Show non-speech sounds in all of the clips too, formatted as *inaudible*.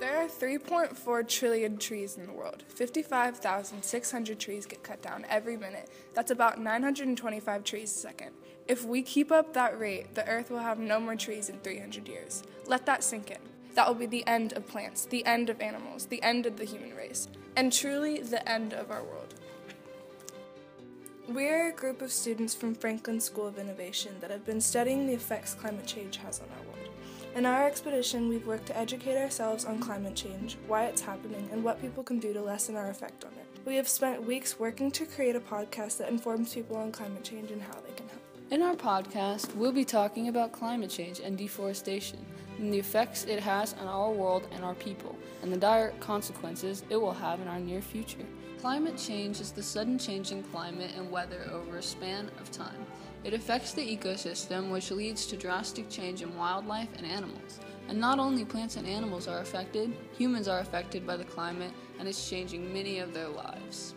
There are 3.4 trillion trees in the world. 55,600 trees get cut down every minute. That's about 925 trees a second. If we keep up that rate, the earth will have no more trees in 300 years. Let that sink in. That will be the end of plants, the end of animals, the end of the human race, and truly the end of our world. We are a group of students from Franklin School of Innovation that have been studying the effects climate change has on our world. In our expedition, we've worked to educate ourselves on climate change, why it's happening, and what people can do to lessen our effect on it. We have spent weeks working to create a podcast that informs people on climate change and how they can help. In our podcast, we'll be talking about climate change and deforestation, and the effects it has on our world and our people, and the dire consequences it will have in our near future. Climate change is the sudden change in climate and weather over a span of time. It affects the ecosystem, which leads to drastic change in wildlife and animals. And not only plants and animals are affected, humans are affected by the climate, and it's changing many of their lives.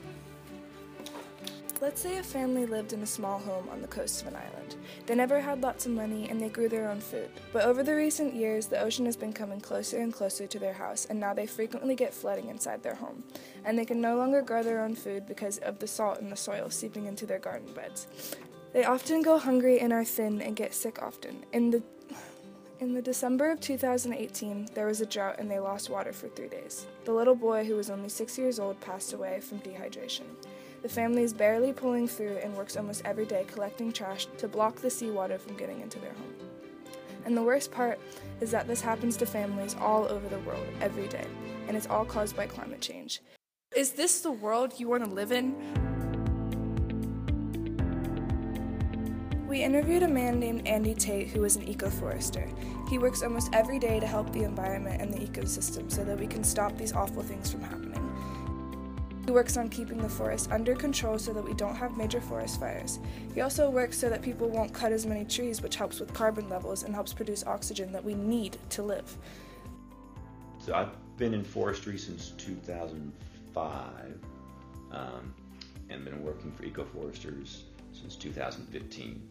Let's say a family lived in a small home on the coast of an island. They never had lots of money and they grew their own food. But over the recent years, the ocean has been coming closer and closer to their house, and now they frequently get flooding inside their home. And they can no longer grow their own food because of the salt in the soil seeping into their garden beds. They often go hungry and are thin and get sick often. In the in the December of 2018, there was a drought and they lost water for three days. The little boy, who was only six years old, passed away from dehydration. The family is barely pulling through and works almost every day collecting trash to block the seawater from getting into their home. And the worst part is that this happens to families all over the world every day, and it's all caused by climate change. Is this the world you want to live in? We interviewed a man named Andy Tate who is an ecoforester. He works almost every day to help the environment and the ecosystem so that we can stop these awful things from happening. He works on keeping the forest under control so that we don't have major forest fires. He also works so that people won't cut as many trees, which helps with carbon levels and helps produce oxygen that we need to live. So I've been in forestry since 2005 um, and been working for ecoforesters since 2015.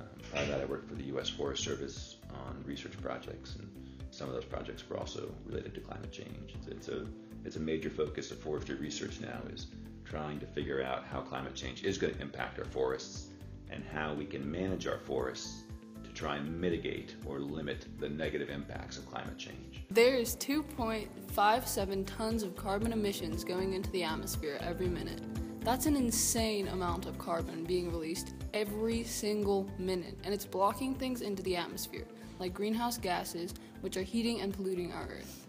Um, prior to that, I worked for the U.S. Forest Service on research projects, and some of those projects were also related to climate change. It's, it's a it's a major focus of forestry research now is trying to figure out how climate change is going to impact our forests and how we can manage our forests to try and mitigate or limit the negative impacts of climate change. There is 2.57 tons of carbon emissions going into the atmosphere every minute. That's an insane amount of carbon being released every single minute, and it's blocking things into the atmosphere, like greenhouse gases, which are heating and polluting our Earth.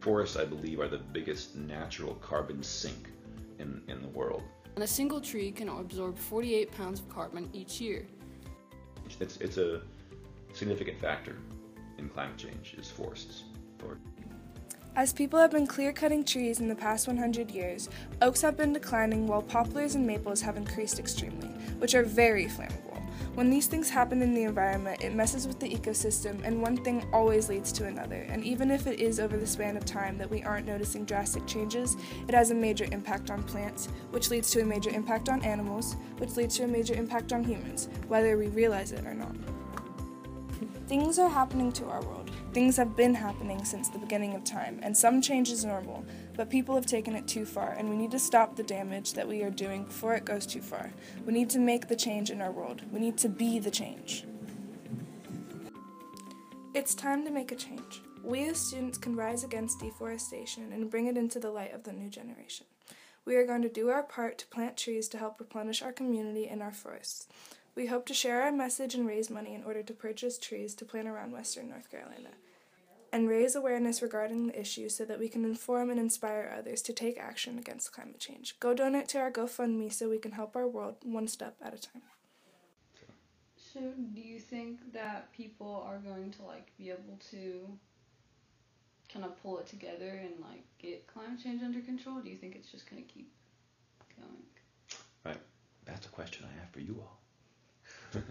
Forests, I believe, are the biggest natural carbon sink in, in the world. And a single tree can absorb 48 pounds of carbon each year. It's, it's a significant factor in climate change is forests. For As people have been clear cutting trees in the past 100 years, oaks have been declining while poplars and maples have increased extremely, which are very flammable. When these things happen in the environment, it messes with the ecosystem, and one thing always leads to another. And even if it is over the span of time that we aren't noticing drastic changes, it has a major impact on plants, which leads to a major impact on animals, which leads to a major impact on humans, whether we realize it or not. Things are happening to our world. Things have been happening since the beginning of time, and some change is normal, but people have taken it too far, and we need to stop the damage that we are doing before it goes too far. We need to make the change in our world. We need to be the change. It's time to make a change. We as students can rise against deforestation and bring it into the light of the new generation. We are going to do our part to plant trees to help replenish our community and our forests. We hope to share our message and raise money in order to purchase trees to plant around Western North Carolina and raise awareness regarding the issue so that we can inform and inspire others to take action against climate change. Go donate to our GoFundMe so we can help our world one step at a time. So, do you think that people are going to like be able to kind of pull it together and like get climate change under control? Do you think it's just going to keep going? Right. That's a question I have for you all. *laughs*